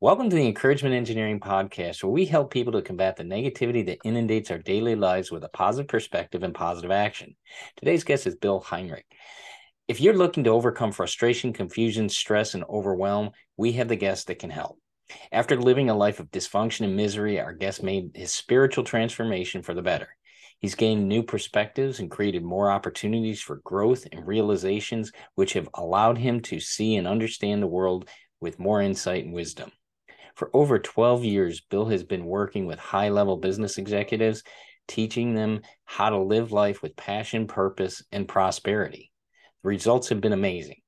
Welcome to the Encouragement Engineering Podcast, where we help people to combat the negativity that inundates our daily lives with a positive perspective and positive action. Today's guest is Bill Heinrich. If you're looking to overcome frustration, confusion, stress, and overwhelm, we have the guest that can help. After living a life of dysfunction and misery, our guest made his spiritual transformation for the better. He's gained new perspectives and created more opportunities for growth and realizations, which have allowed him to see and understand the world with more insight and wisdom. For over 12 years, Bill has been working with high level business executives, teaching them how to live life with passion, purpose, and prosperity. The results have been amazing.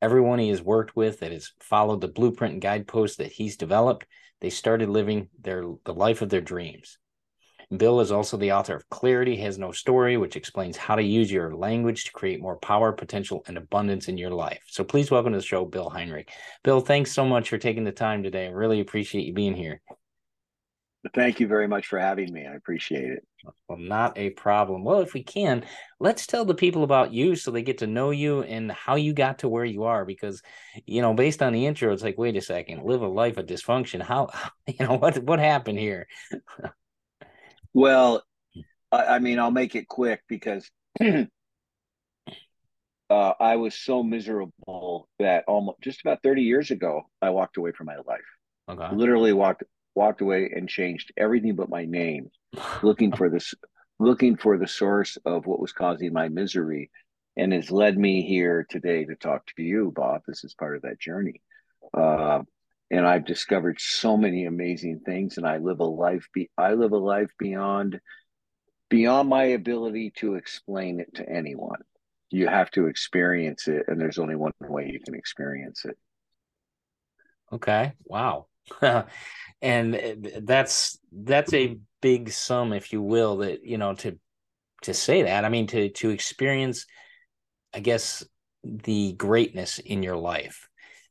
Everyone he has worked with that has followed the blueprint and guideposts that he's developed, they started living their the life of their dreams. Bill is also the author of Clarity Has No Story, which explains how to use your language to create more power, potential, and abundance in your life. So please welcome to the show, Bill Heinrich. Bill, thanks so much for taking the time today. I really appreciate you being here. Thank you very much for having me. I appreciate it. Well, not a problem. Well, if we can, let's tell the people about you so they get to know you and how you got to where you are. Because, you know, based on the intro, it's like, wait a second, live a life of dysfunction. How, you know, what what happened here? Well, I, I mean, I'll make it quick because uh, I was so miserable that almost just about 30 years ago, I walked away from my life. Okay. Literally walked walked away and changed everything but my name, looking for this, looking for the source of what was causing my misery, and has led me here today to talk to you, Bob. This is part of that journey. Uh, and I've discovered so many amazing things and I live a life be I live a life beyond beyond my ability to explain it to anyone. You have to experience it and there's only one way you can experience it. Okay. Wow. and eh, that's that's a big sum if you will that you know to to say that i mean to to experience i guess the greatness in your life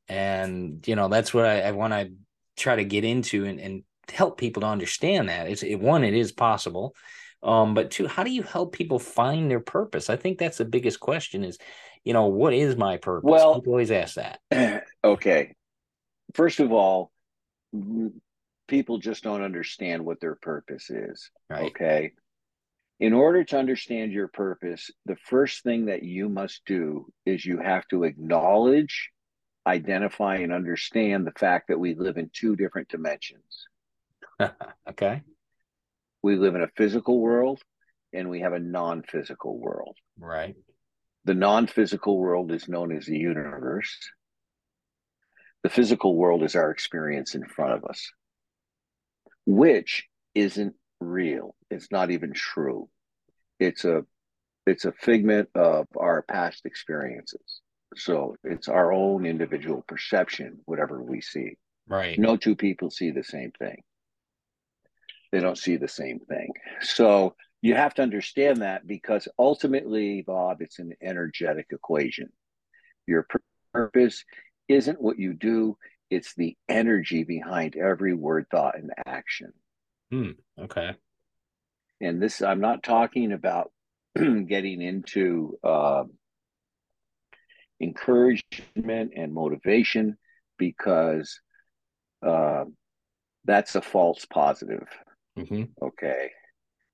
and you know that's what I, I want to try to get into and, and help people to understand that it's it, one it is possible um but two how do you help people find their purpose? I think that's the biggest question is you know what is my purpose? Well people always ask that. Okay. First of all people just don't understand what their purpose is right. okay? In order to understand your purpose the first thing that you must do is you have to acknowledge identify and understand the fact that we live in two different dimensions. okay. We live in a physical world and we have a non physical world. Right. The non physical world is known as the universe. The physical world is our experience in front of us, which isn't real. It's not even true. It's a it's a figment of our past experiences. So it's our own individual perception, whatever we see. Right. No two people see the same thing. They don't see the same thing. So you have to understand that because ultimately, Bob, it's an energetic equation. Your purpose isn't what you do, it's the energy behind every word, thought, and action. Hmm. Okay. And this, I'm not talking about getting into uh, encouragement and motivation because uh, that's a false positive. Mm-hmm. Okay.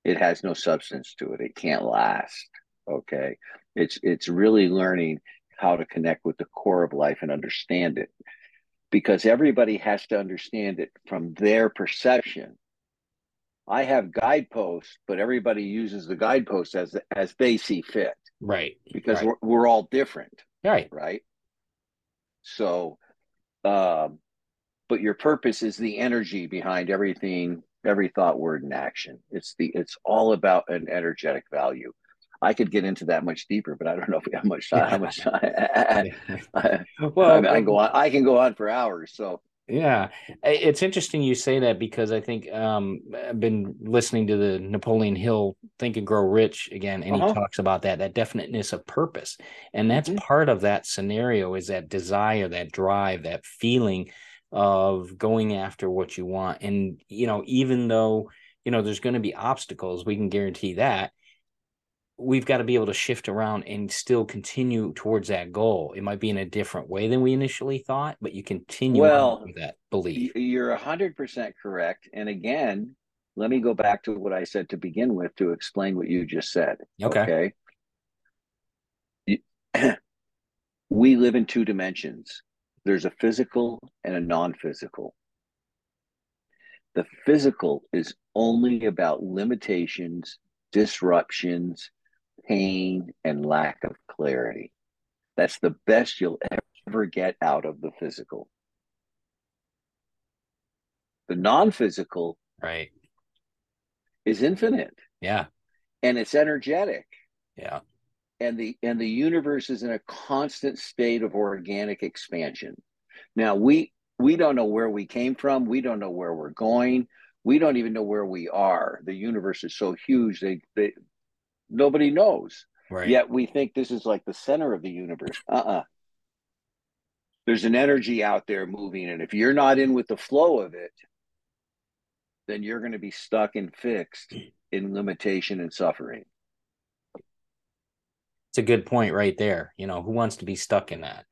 It has no substance to it. It can't last. Okay. It's it's really learning how to connect with the core of life and understand it. Because everybody has to understand it from their perception. I have guideposts, but everybody uses the guideposts as as they see fit. Right. Because right. We're, we're all different. Right. Right. So, um, but your purpose is the energy behind everything, every thought, word, and action. It's the it's all about an energetic value. I could get into that much deeper, but I don't know if we have much time. How much time? Well, I, I, can go on. I can go on for hours. So Yeah, it's interesting you say that because I think um, I've been listening to the Napoleon Hill Think and Grow Rich again, and uh-huh. he talks about that that definiteness of purpose, and that's mm-hmm. part of that scenario is that desire, that drive, that feeling of going after what you want, and you know, even though you know there's going to be obstacles, we can guarantee that we've got to be able to shift around and still continue towards that goal. It might be in a different way than we initially thought, but you continue well, with that belief. You're 100% correct. And again, let me go back to what I said to begin with to explain what you just said. Okay. okay? we live in two dimensions there's a physical and a non physical. The physical is only about limitations, disruptions, pain, and lack of clarity. That's the best you'll ever get out of the physical. The non physical right. is infinite. Yeah. And it's energetic. Yeah. And the and the universe is in a constant state of organic expansion. Now we we don't know where we came from, we don't know where we're going, we don't even know where we are. The universe is so huge they, they nobody knows. Right. Yet we think this is like the center of the universe. Uh uh-uh. uh There's an energy out there moving. And if you're not in with the flow of it, then you're going to be stuck and fixed in limitation and suffering. It's a good point right there. You know, who wants to be stuck in that?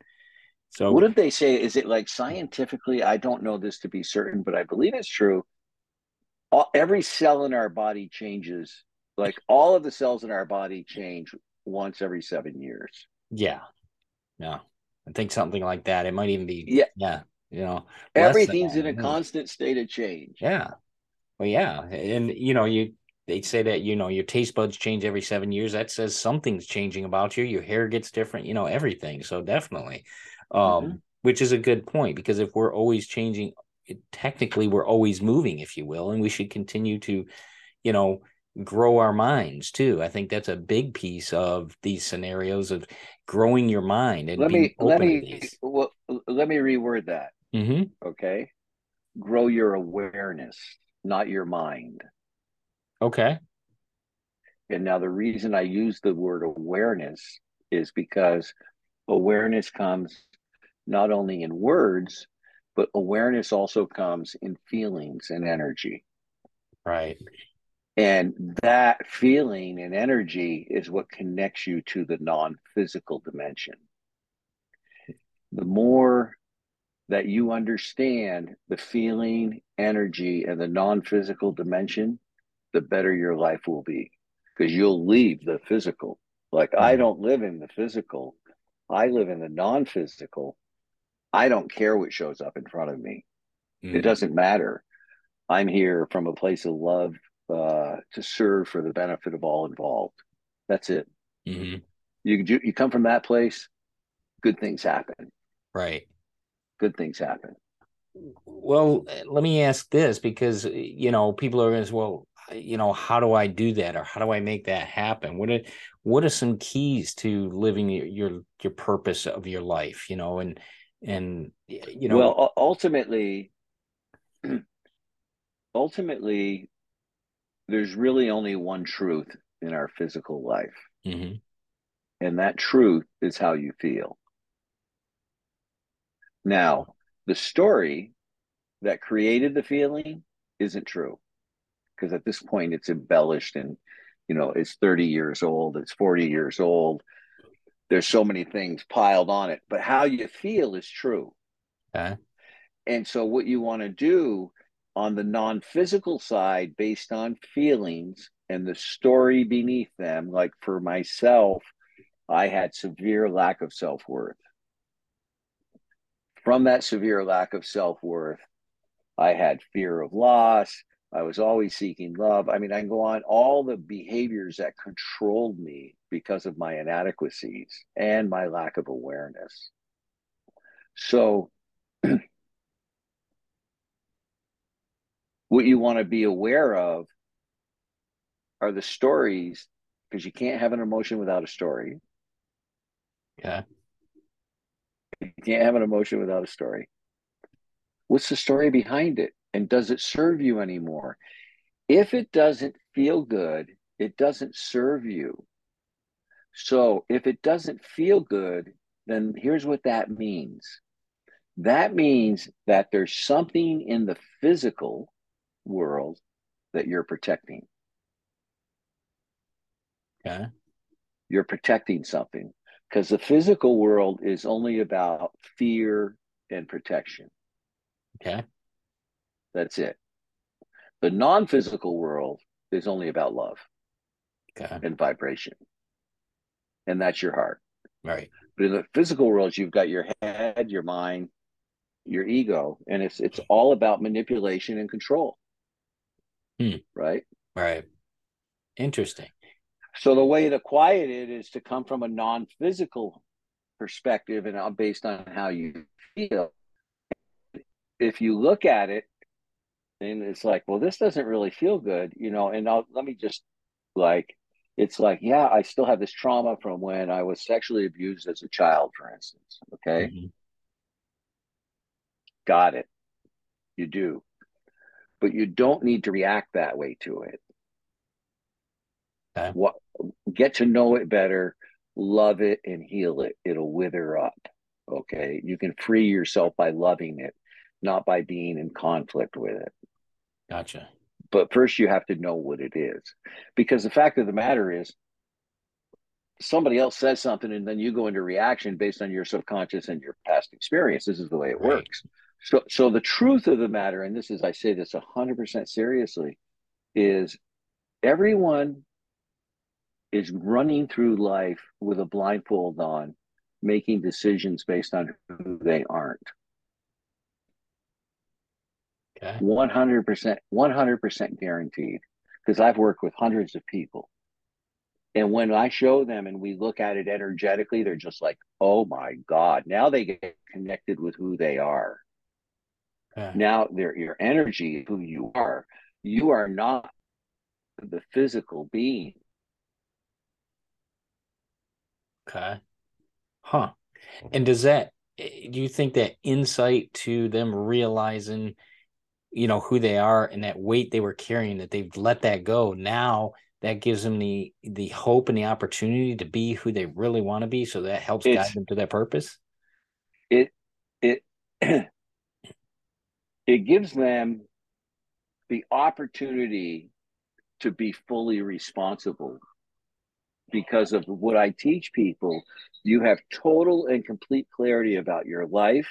So, what did they say? Is it like scientifically? I don't know this to be certain, but I believe it's true. All, every cell in our body changes like all of the cells in our body change once every seven years. Yeah. Yeah. I think something like that. It might even be yeah. Yeah. You know, everything's in a constant state of change. Yeah. Well, yeah. And you know, you they say that, you know, your taste buds change every seven years. That says something's changing about you. Your hair gets different, you know, everything. So definitely. Um, mm-hmm. which is a good point because if we're always changing, it, technically we're always moving, if you will, and we should continue to, you know, grow our minds too. I think that's a big piece of these scenarios of growing your mind and let me let me well, let me reword that. Mm-hmm. Okay, grow your awareness, not your mind. Okay. And now the reason I use the word awareness is because awareness comes not only in words, but awareness also comes in feelings and energy. Right. And that feeling and energy is what connects you to the non physical dimension. The more that you understand the feeling, energy, and the non physical dimension, the better your life will be because you'll leave the physical. Like, mm-hmm. I don't live in the physical, I live in the non physical. I don't care what shows up in front of me. Mm-hmm. It doesn't matter. I'm here from a place of love uh, to serve for the benefit of all involved. That's it. Mm-hmm. You you come from that place, good things happen. Right. Good things happen. Well, let me ask this because you know people are going to say, well, you know, how do I do that, or how do I make that happen? What are what are some keys to living your your, your purpose of your life? You know, and and you know, well, ultimately, ultimately, there's really only one truth in our physical life. Mm-hmm. And that truth is how you feel. Now, the story that created the feeling isn't true because at this point it's embellished and, you know, it's 30 years old, it's 40 years old. There's so many things piled on it, but how you feel is true. Okay. And so, what you want to do on the non physical side based on feelings and the story beneath them. Like for myself, I had severe lack of self worth. From that severe lack of self worth, I had fear of loss. I was always seeking love. I mean, I can go on all the behaviors that controlled me because of my inadequacies and my lack of awareness. So, what you want to be aware of are the stories because you can't have an emotion without a story. Yeah. You can't have an emotion without a story. What's the story behind it? And does it serve you anymore? If it doesn't feel good, it doesn't serve you. So if it doesn't feel good, then here's what that means that means that there's something in the physical world that you're protecting. Okay. You're protecting something because the physical world is only about fear and protection. Okay. That's it. The non physical world is only about love okay. and vibration. And that's your heart. Right. But in the physical world, you've got your head, your mind, your ego, and it's it's all about manipulation and control. Hmm. Right? Right. Interesting. So the way to quiet it is to come from a non-physical perspective and based on how you feel. If you look at it, and it's like, well, this doesn't really feel good, you know. And I'll, let me just like, it's like, yeah, I still have this trauma from when I was sexually abused as a child, for instance. Okay, mm-hmm. got it. You do, but you don't need to react that way to it. Okay. What get to know it better, love it, and heal it. It'll wither up. Okay. You can free yourself by loving it, not by being in conflict with it. Gotcha. But first, you have to know what it is. Because the fact of the matter is, somebody else says something and then you go into reaction based on your subconscious and your past experience. This is the way it right. works. So, so the truth of the matter, and this is, I say this 100% seriously, is everyone is running through life with a blindfold on, making decisions based on who they aren't. Okay. 100%, 100% guaranteed. Because I've worked with hundreds of people. And when I show them and we look at it energetically, they're just like, oh my God. Now they get connected with who they are. Okay. Now they're your energy, who you are. You are not the physical being. Okay. Huh. And does that eh, do you think that insight to them realizing, you know, who they are and that weight they were carrying, that they've let that go now that gives them the the hope and the opportunity to be who they really want to be so that helps it's, guide them to their purpose it it it gives them the opportunity to be fully responsible because of what I teach people. You have total and complete clarity about your life.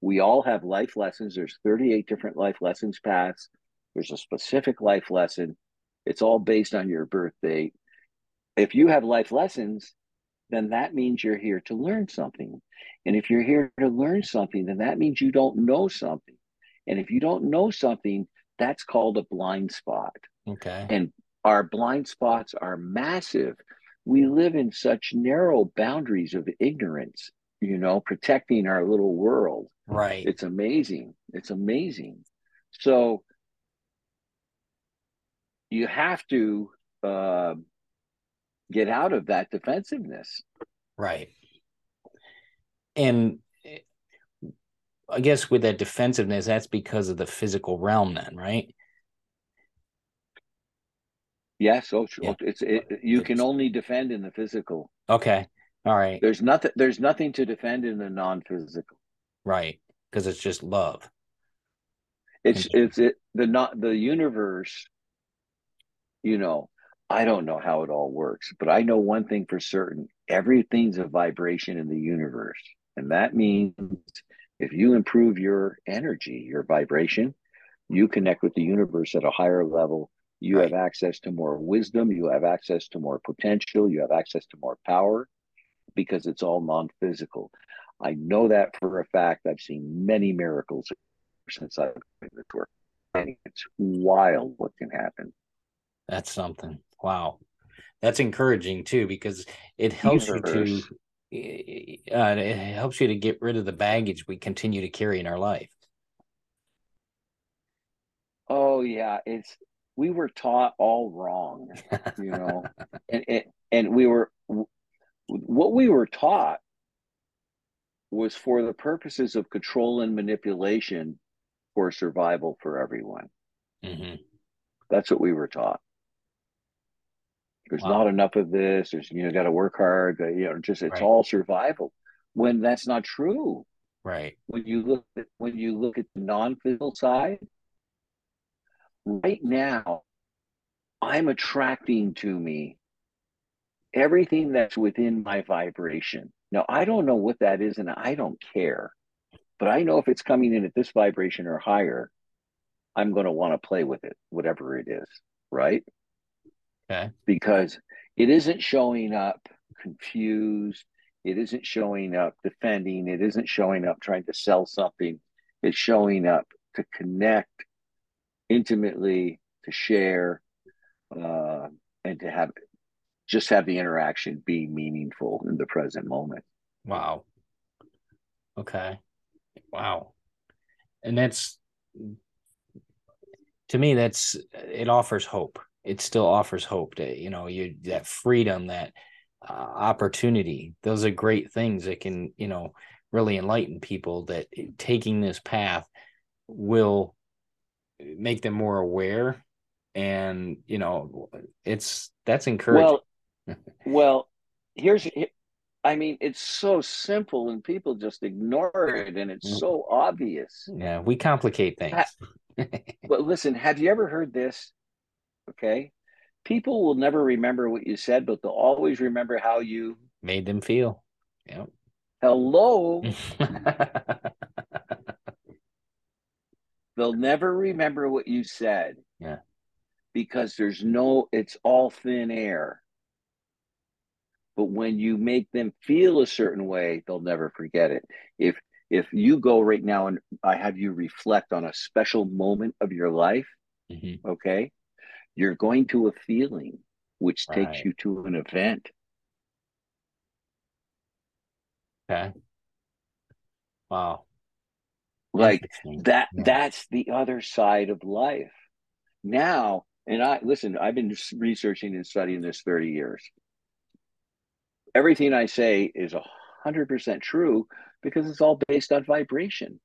We all have life lessons. There's 38 different life lessons paths. There's a specific life lesson. It's all based on your birth date. If you have life lessons, then that means you're here to learn something. And if you're here to learn something, then that means you don't know something. And if you don't know something, that's called a blind spot. Okay. And our blind spots are massive we live in such narrow boundaries of ignorance, you know, protecting our little world. Right. It's amazing. It's amazing. So you have to uh, get out of that defensiveness. Right. And I guess with that defensiveness, that's because of the physical realm, then, right? Yes, oh, yeah. it's it, you can only defend in the physical. Okay, all right. There's nothing. There's nothing to defend in the non-physical. Right, because it's just love. It's it's it the not the universe. You know, I don't know how it all works, but I know one thing for certain: everything's a vibration in the universe, and that means if you improve your energy, your vibration, you connect with the universe at a higher level you right. have access to more wisdom, you have access to more potential, you have access to more power because it's all non physical. I know that for a fact. I've seen many miracles since I've been this work. And it's wild what can happen. That's something. Wow. That's encouraging too because it helps Universe. you to uh, it helps you to get rid of the baggage we continue to carry in our life. Oh yeah, it's we were taught all wrong, you know, and, and and we were what we were taught was for the purposes of control and manipulation for survival for everyone. Mm-hmm. That's what we were taught. There's wow. not enough of this. There's you know got to work hard. You know, just it's right. all survival. When that's not true. Right. When you look at when you look at the non-physical side, right now, I'm attracting to me everything that's within my vibration. Now I don't know what that is, and I don't care. But I know if it's coming in at this vibration or higher, I'm going to want to play with it, whatever it is, right? Okay. Because it isn't showing up confused. It isn't showing up defending. It isn't showing up trying to sell something. It's showing up to connect intimately, to share, uh, and to have just have the interaction be meaningful in the present moment. Wow. Okay. Wow. And that's to me that's it offers hope it still offers hope to you know you that freedom that uh, opportunity. Those are great things that can you know really enlighten people that taking this path will make them more aware and you know it's that's encouraging. Well well here's i mean it's so simple and people just ignore it and it's so obvious. Yeah we complicate things. But listen, have you ever heard this? Okay. People will never remember what you said, but they'll always remember how you made them feel. Yep. Hello. they'll never remember what you said. Yeah. Because there's no, it's all thin air. But when you make them feel a certain way, they'll never forget it. If if you go right now and I have you reflect on a special moment of your life, mm-hmm. okay, you're going to a feeling which right. takes you to an event. Okay. Wow. Like that, yeah. that's the other side of life. Now, and I listen, I've been researching and studying this 30 years. Everything I say is a hundred percent true because it's all based on vibration.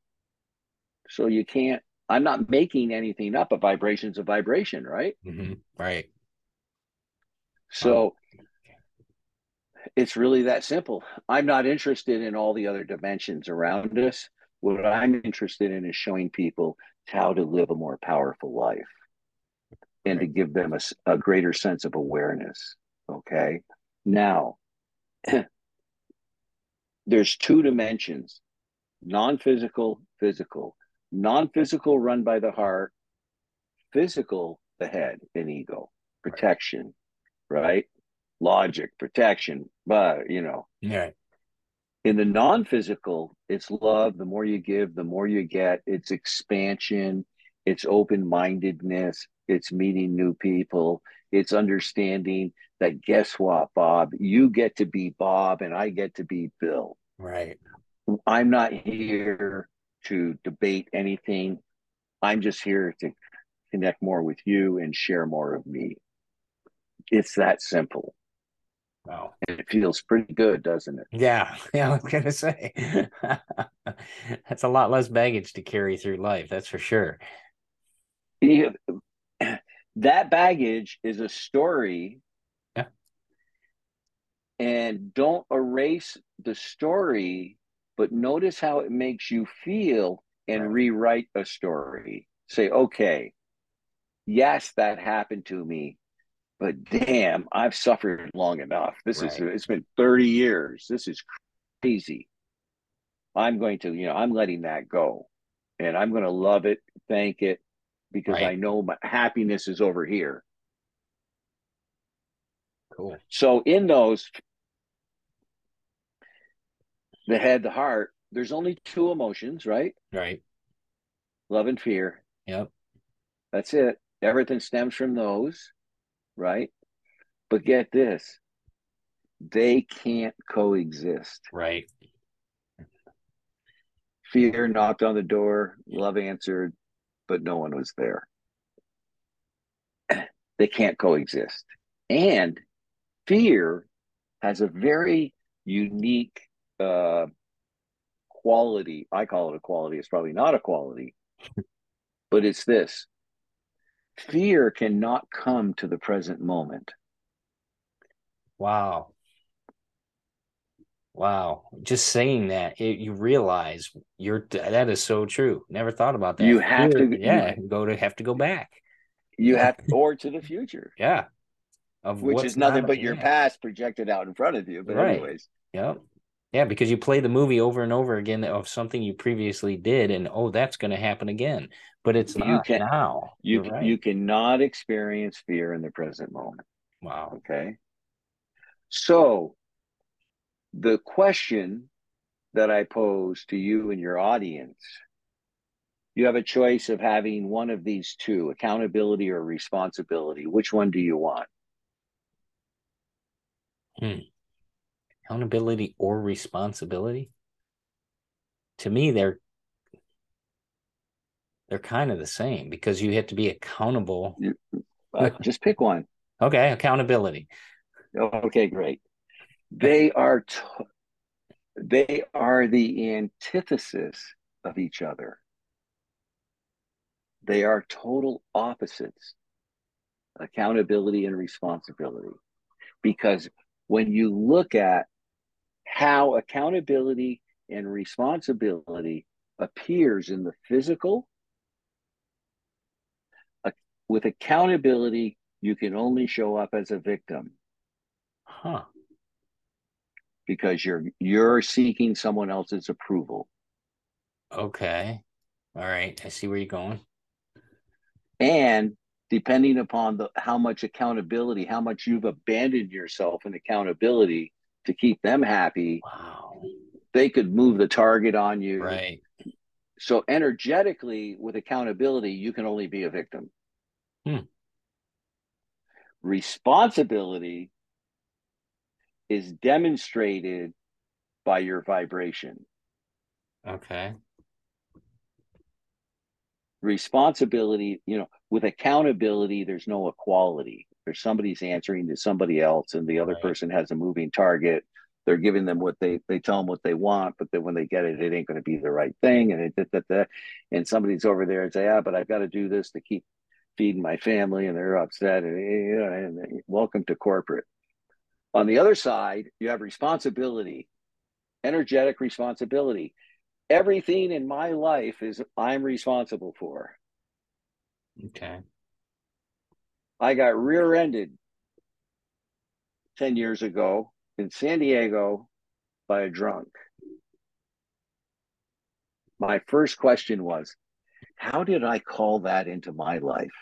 So you can't, I'm not making anything up. A vibration's a vibration, right? Mm-hmm. Right. So it's really that simple. I'm not interested in all the other dimensions around us. What I'm interested in is showing people how to live a more powerful life and to give them a, a greater sense of awareness. Okay. Now, there's two dimensions non-physical physical non-physical run by the heart physical the head and ego protection right, right? logic protection but you know yeah in the non-physical it's love the more you give the more you get it's expansion it's open-mindedness it's meeting new people it's understanding that guess what, Bob? You get to be Bob and I get to be Bill. Right. I'm not here to debate anything. I'm just here to connect more with you and share more of me. It's that simple. Wow. And it feels pretty good, doesn't it? Yeah. Yeah, I was going to say. that's a lot less baggage to carry through life. That's for sure. Yeah, that baggage is a story Yeah. and don't erase the story, but notice how it makes you feel and rewrite a story. Say, okay, yes, that happened to me, but damn, I've suffered long enough. This right. is it's been 30 years. This is crazy. I'm going to, you know, I'm letting that go. And I'm going to love it, thank it, because right. I know my happiness is over here. Cool. So in those the head, the heart, there's only two emotions, right? Right. Love and fear. Yep. That's it. Everything stems from those, right? But get this they can't coexist. Right. Fear knocked on the door, love answered, but no one was there. They can't coexist. And fear has a very unique uh, quality. I call it a quality. It's probably not a quality. but it's this fear cannot come to the present moment. Wow. Wow. Just saying that, it, you realize you're that is so true. Never thought about that. You have fear, to yeah, you, go to have to go back. You have or to the future. yeah. Of which is nothing but your past projected out in front of you. But right. anyways. Yep. Yeah, because you play the movie over and over again of something you previously did, and oh, that's going to happen again. But it's you not can, now. You right. you cannot experience fear in the present moment. Wow. Okay. So, the question that I pose to you and your audience you have a choice of having one of these two accountability or responsibility. Which one do you want? Hmm accountability or responsibility? To me they're they're kind of the same because you have to be accountable. Uh, just pick one. Okay accountability. Okay great. They are t- they are the antithesis of each other. They are total opposites accountability and responsibility. Because when you look at how accountability and responsibility appears in the physical. With accountability, you can only show up as a victim. Huh. Because you're you're seeking someone else's approval. Okay. All right. I see where you're going. And depending upon the how much accountability, how much you've abandoned yourself in accountability, to keep them happy, wow. they could move the target on you. Right. So energetically, with accountability, you can only be a victim. Hmm. Responsibility is demonstrated by your vibration. Okay. Responsibility, you know, with accountability, there's no equality. Or somebody's answering to somebody else and the other right. person has a moving target they're giving them what they they tell them what they want but then when they get it it ain't going to be the right thing and it that, that, that, and somebody's over there and say yeah but i've got to do this to keep feeding my family and they're upset and, eh, you know, and eh, welcome to corporate. On the other side you have responsibility energetic responsibility everything in my life is i'm responsible for okay I got rear ended 10 years ago in San Diego by a drunk. My first question was, how did I call that into my life?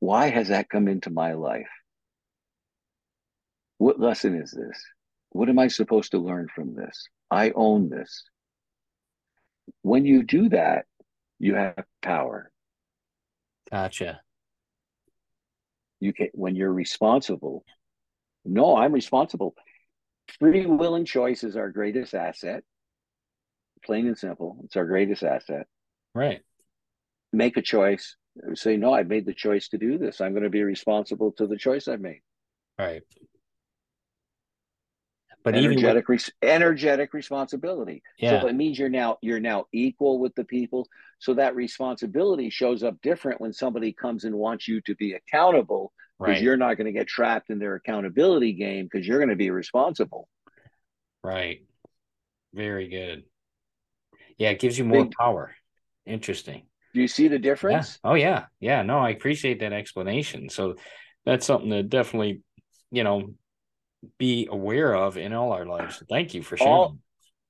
Why has that come into my life? What lesson is this? What am I supposed to learn from this? I own this. When you do that, you have power. Gotcha. You can when you're responsible no i'm responsible. Free will and choice is our greatest asset. Plain and simple it's our greatest asset. Right. Make a choice. Say no i made the choice to do this. I'm going to be responsible to the choice i made. Right but energetic with, energetic responsibility. Yeah. so it means you're now you're now equal with the people. So that responsibility shows up different when somebody comes and wants you to be accountable because right. you're not going to get trapped in their accountability game because you're going to be responsible. Right. Very good. Yeah it gives you more Big, power. Interesting. Do you see the difference? Yeah. oh yeah. Yeah no i appreciate that explanation. So that's something to definitely you know be aware of in all our lives. Thank you for sharing. All,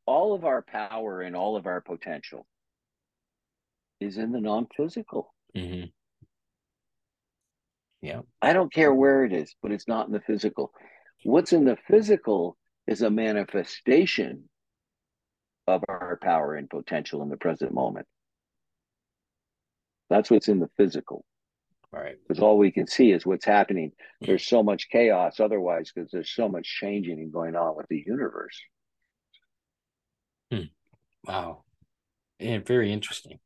all of our power and all of our potential is in the non-physical. Mm-hmm. Yeah. I don't care where it is, but it's not in the physical. What's in the physical is a manifestation of our power and potential in the present moment. That's what's in the physical. Right. Because all we can see is what's happening. There's so much chaos otherwise because there's so much changing and going on with the universe. Hmm. Wow. And very interesting.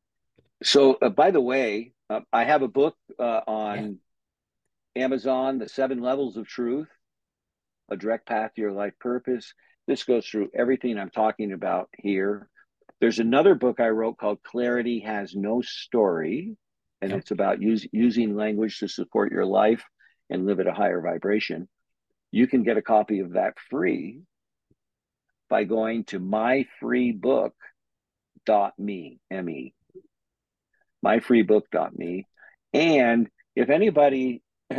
So, uh, by the way, uh, I have a book uh, on yeah. Amazon, The Seven Levels of Truth, A Direct Path to Your Life Purpose. This goes through everything I'm talking about here. There's another book I wrote called Clarity Has No Story, and it's about use, using language to support your life and live at a higher vibration. You can get a copy of that free by going to myfreebook.me, M-E, myfreebook.me. And if anybody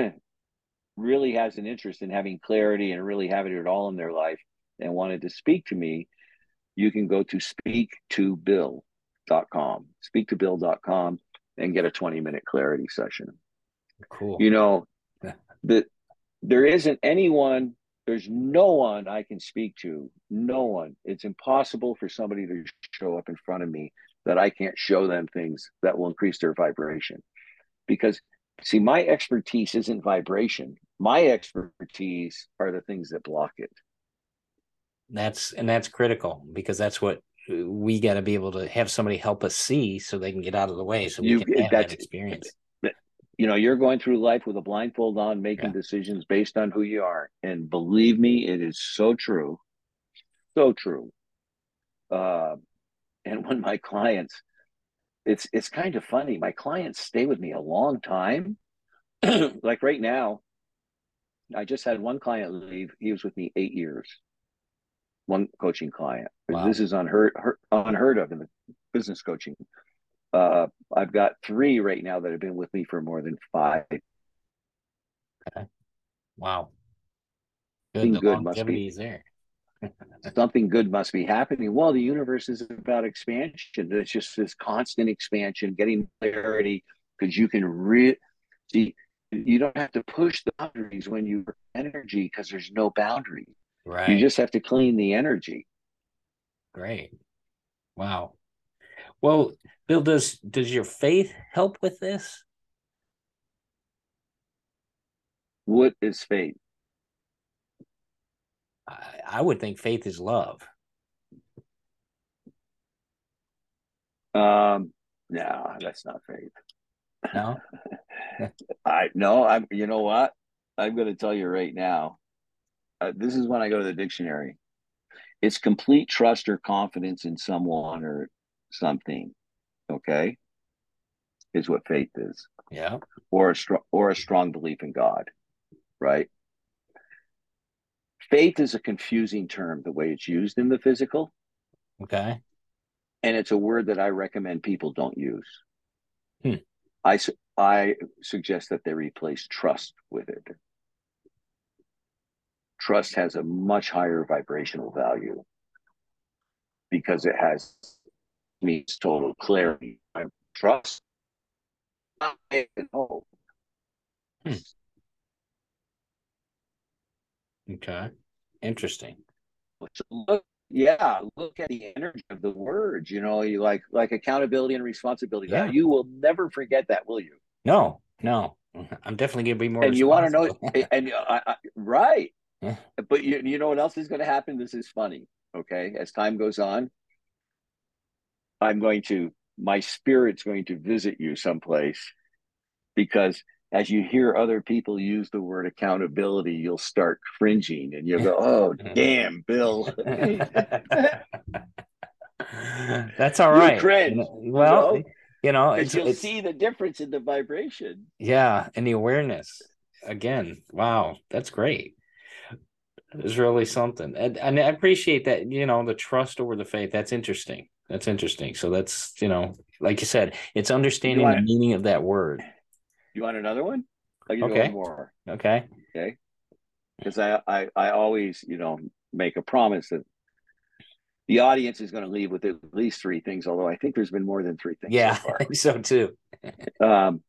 really has an interest in having clarity and really having it all in their life and wanted to speak to me, you can go to speaktobill.com, speaktobill.com, and get a 20 minute clarity session. Cool. You know, that there isn't anyone, there's no one I can speak to, no one. It's impossible for somebody to show up in front of me that I can't show them things that will increase their vibration. Because, see, my expertise isn't vibration, my expertise are the things that block it that's and that's critical because that's what we got to be able to have somebody help us see so they can get out of the way so we you, can have that experience. you know you're going through life with a blindfold on making yeah. decisions based on who you are and believe me it is so true so true. Uh, and when my clients it's it's kind of funny my clients stay with me a long time. Like right now i just had one client leave he was with me eight years one coaching client. Wow. This is unheard unheard of in the business coaching. Uh, I've got three right now that have been with me for more than five. Okay. Wow. Good. Something good must be there. something good must be happening. Well, the universe is about expansion. It's just this constant expansion, getting clarity, because you can re see you don't have to push the boundaries when you energy because there's no boundary. Right. You just have to clean the energy. Great. Wow. Well, Bill, does does your faith help with this? What is faith? I, I would think faith is love. Um, no, that's not faith. No. I no, I'm you know what? I'm gonna tell you right now uh, this is when I go to the dictionary. It's complete trust or confidence in someone or something. Okay, is what faith is. Yeah. Or a strong or a strong belief in God, right? Faith is a confusing term the way it's used in the physical. Okay. And it's a word that I recommend people don't use. Hmm. I I suggest that they replace trust with it trust has a much higher vibrational value because it has means total clarity. I trust. I hope. Hmm. Okay. Interesting. So look, yeah, look at the energy of the words. You know, you like like accountability and responsibility. Yeah. You will never forget that, will you? No, no. I'm definitely going to be more. And you want to know, and I, I, right? But you, you know what else is going to happen? This is funny. Okay. As time goes on, I'm going to, my spirit's going to visit you someplace because as you hear other people use the word accountability, you'll start cringing and you'll go, oh, damn, Bill. That's all right. Cringe, well, you know, you know it's, you'll it's, see the difference in the vibration. Yeah. And the awareness. Again, wow, that's great is really something. And, and I appreciate that, you know, the trust over the faith. That's interesting. That's interesting. So that's, you know, like you said, it's understanding the meaning of that word. You want another one? okay. One more. Okay. Okay. Because I, I, I always, you know, make a promise that the audience is going to leave with at least three things, although I think there's been more than three things. Yeah, so, I think so too. um,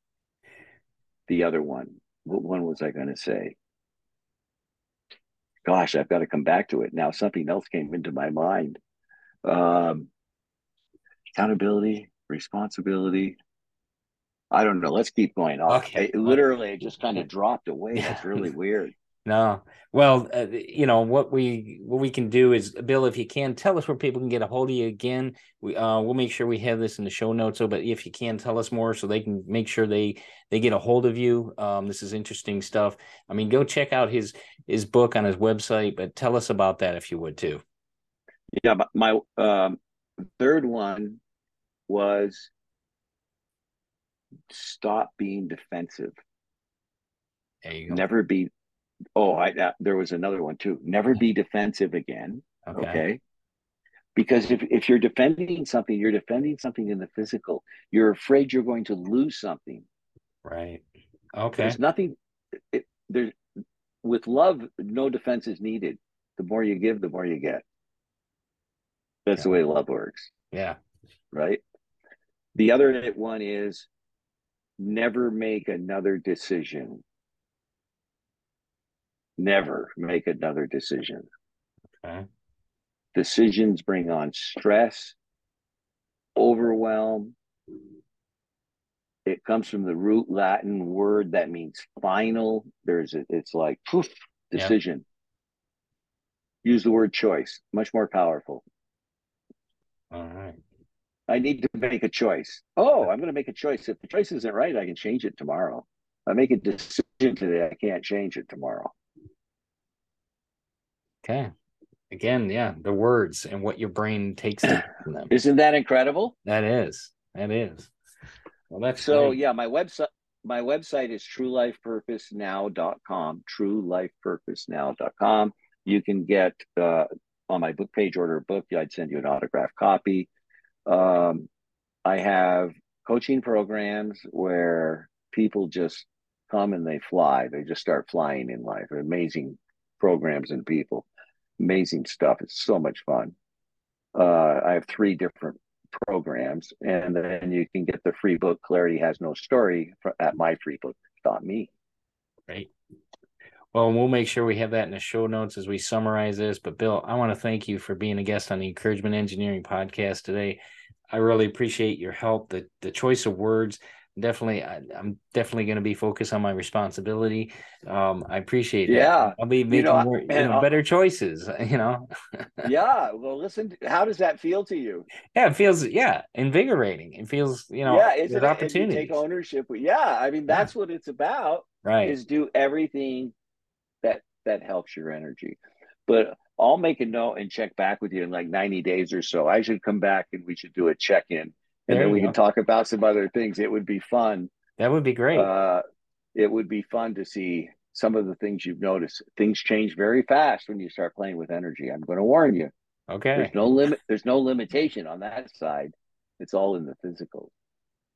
the other one, what one was I going to say? Gosh, I've got to come back to it now. Something else came into my mind. Um, accountability, responsibility. I don't know. Let's keep going. Okay. It, literally, it just kind of dropped away. That's really weird. No. Well, uh, you know what we what we can do is, Bill, if you can tell us where people can get a hold of you again. We uh, we'll make sure we have this in the show notes. So, but if you can tell us more, so they can make sure they they get a hold of you. Um, this is interesting stuff. I mean, go check out his his book on his website, but tell us about that if you would too. Yeah, my um, third one was stop being defensive. Never be. Oh, I uh, there was another one too. Never be defensive again. Okay. okay. Because if, if you're defending something, you're defending something in the physical. You're afraid you're going to lose something. Right. Okay. There's nothing. It, there's with love, no defense is needed. The more you give, the more you get. That's yeah. the way love works. Yeah. Right. The other one is never make another decision. Never make another decision. Okay. Decisions bring on stress, overwhelm. It comes from the root Latin word that means final. There's a, it's like poof, decision. Use the word choice, much more powerful. All right. I need to make a choice. Oh, I'm going to make a choice. If the choice isn't right, I can change it tomorrow. I make a decision today, I can't change it tomorrow. Okay. Again, yeah, the words and what your brain takes from them. Isn't that incredible? That is. That is. Well, that's so great. yeah, my website my website is truelifepurposenow.com, truelifepurposenow.com. You can get uh, on my book page, order a book. I'd send you an autographed copy. Um, I have coaching programs where people just come and they fly. They just start flying in life. Amazing programs and people, amazing stuff. It's so much fun. Uh, I have three different programs, and then you can get the free book "Clarity Has No Story" at myfreebook.me. Great. Well, we'll make sure we have that in the show notes as we summarize this. But Bill, I want to thank you for being a guest on the Encouragement Engineering podcast today. I really appreciate your help. The the choice of words definitely I, am definitely going to be focused on my responsibility. Um i appreciate that. Yeah. I'll be making you know, more, you know, better choices you know? Yeah well listen how does that feel to you? Yeah it feels yeah invigorating. It feels you know yeah it's an opportunity take ownership yeah i mean that's yeah. what it's about right. is do everything that that helps your energy. But I'll make a note and check back with you in like 90 days or so. I should come back and we should do a check in and there then we go. can talk about some other things. It would be fun. That would be great. Uh, it would be fun to see some of the things you've noticed. Things change very fast when you start playing with energy. I'm going to warn you. Okay. There's no limit. There's no limitation on that side. It's all in the physical.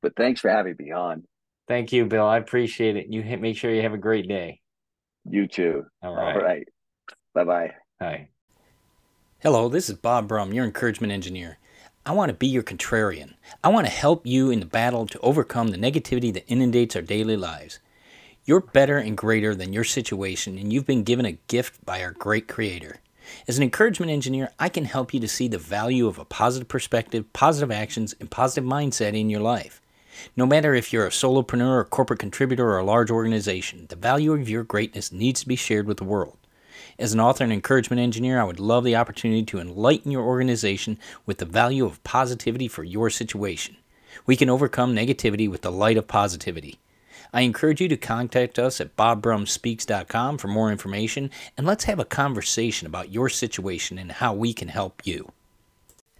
But thanks for having me on. Thank you, Bill. I appreciate it. You make sure you have a great day. You too. All right. All right. Bye bye. Hi. Hello, this is Bob Brum, your encouragement engineer. I want to be your contrarian. I want to help you in the battle to overcome the negativity that inundates our daily lives. You're better and greater than your situation, and you've been given a gift by our great Creator. As an encouragement engineer, I can help you to see the value of a positive perspective, positive actions, and positive mindset in your life. No matter if you're a solopreneur, a corporate contributor, or a large organization, the value of your greatness needs to be shared with the world. As an author and encouragement engineer, I would love the opportunity to enlighten your organization with the value of positivity for your situation. We can overcome negativity with the light of positivity. I encourage you to contact us at bobbrumspeaks.com for more information and let's have a conversation about your situation and how we can help you.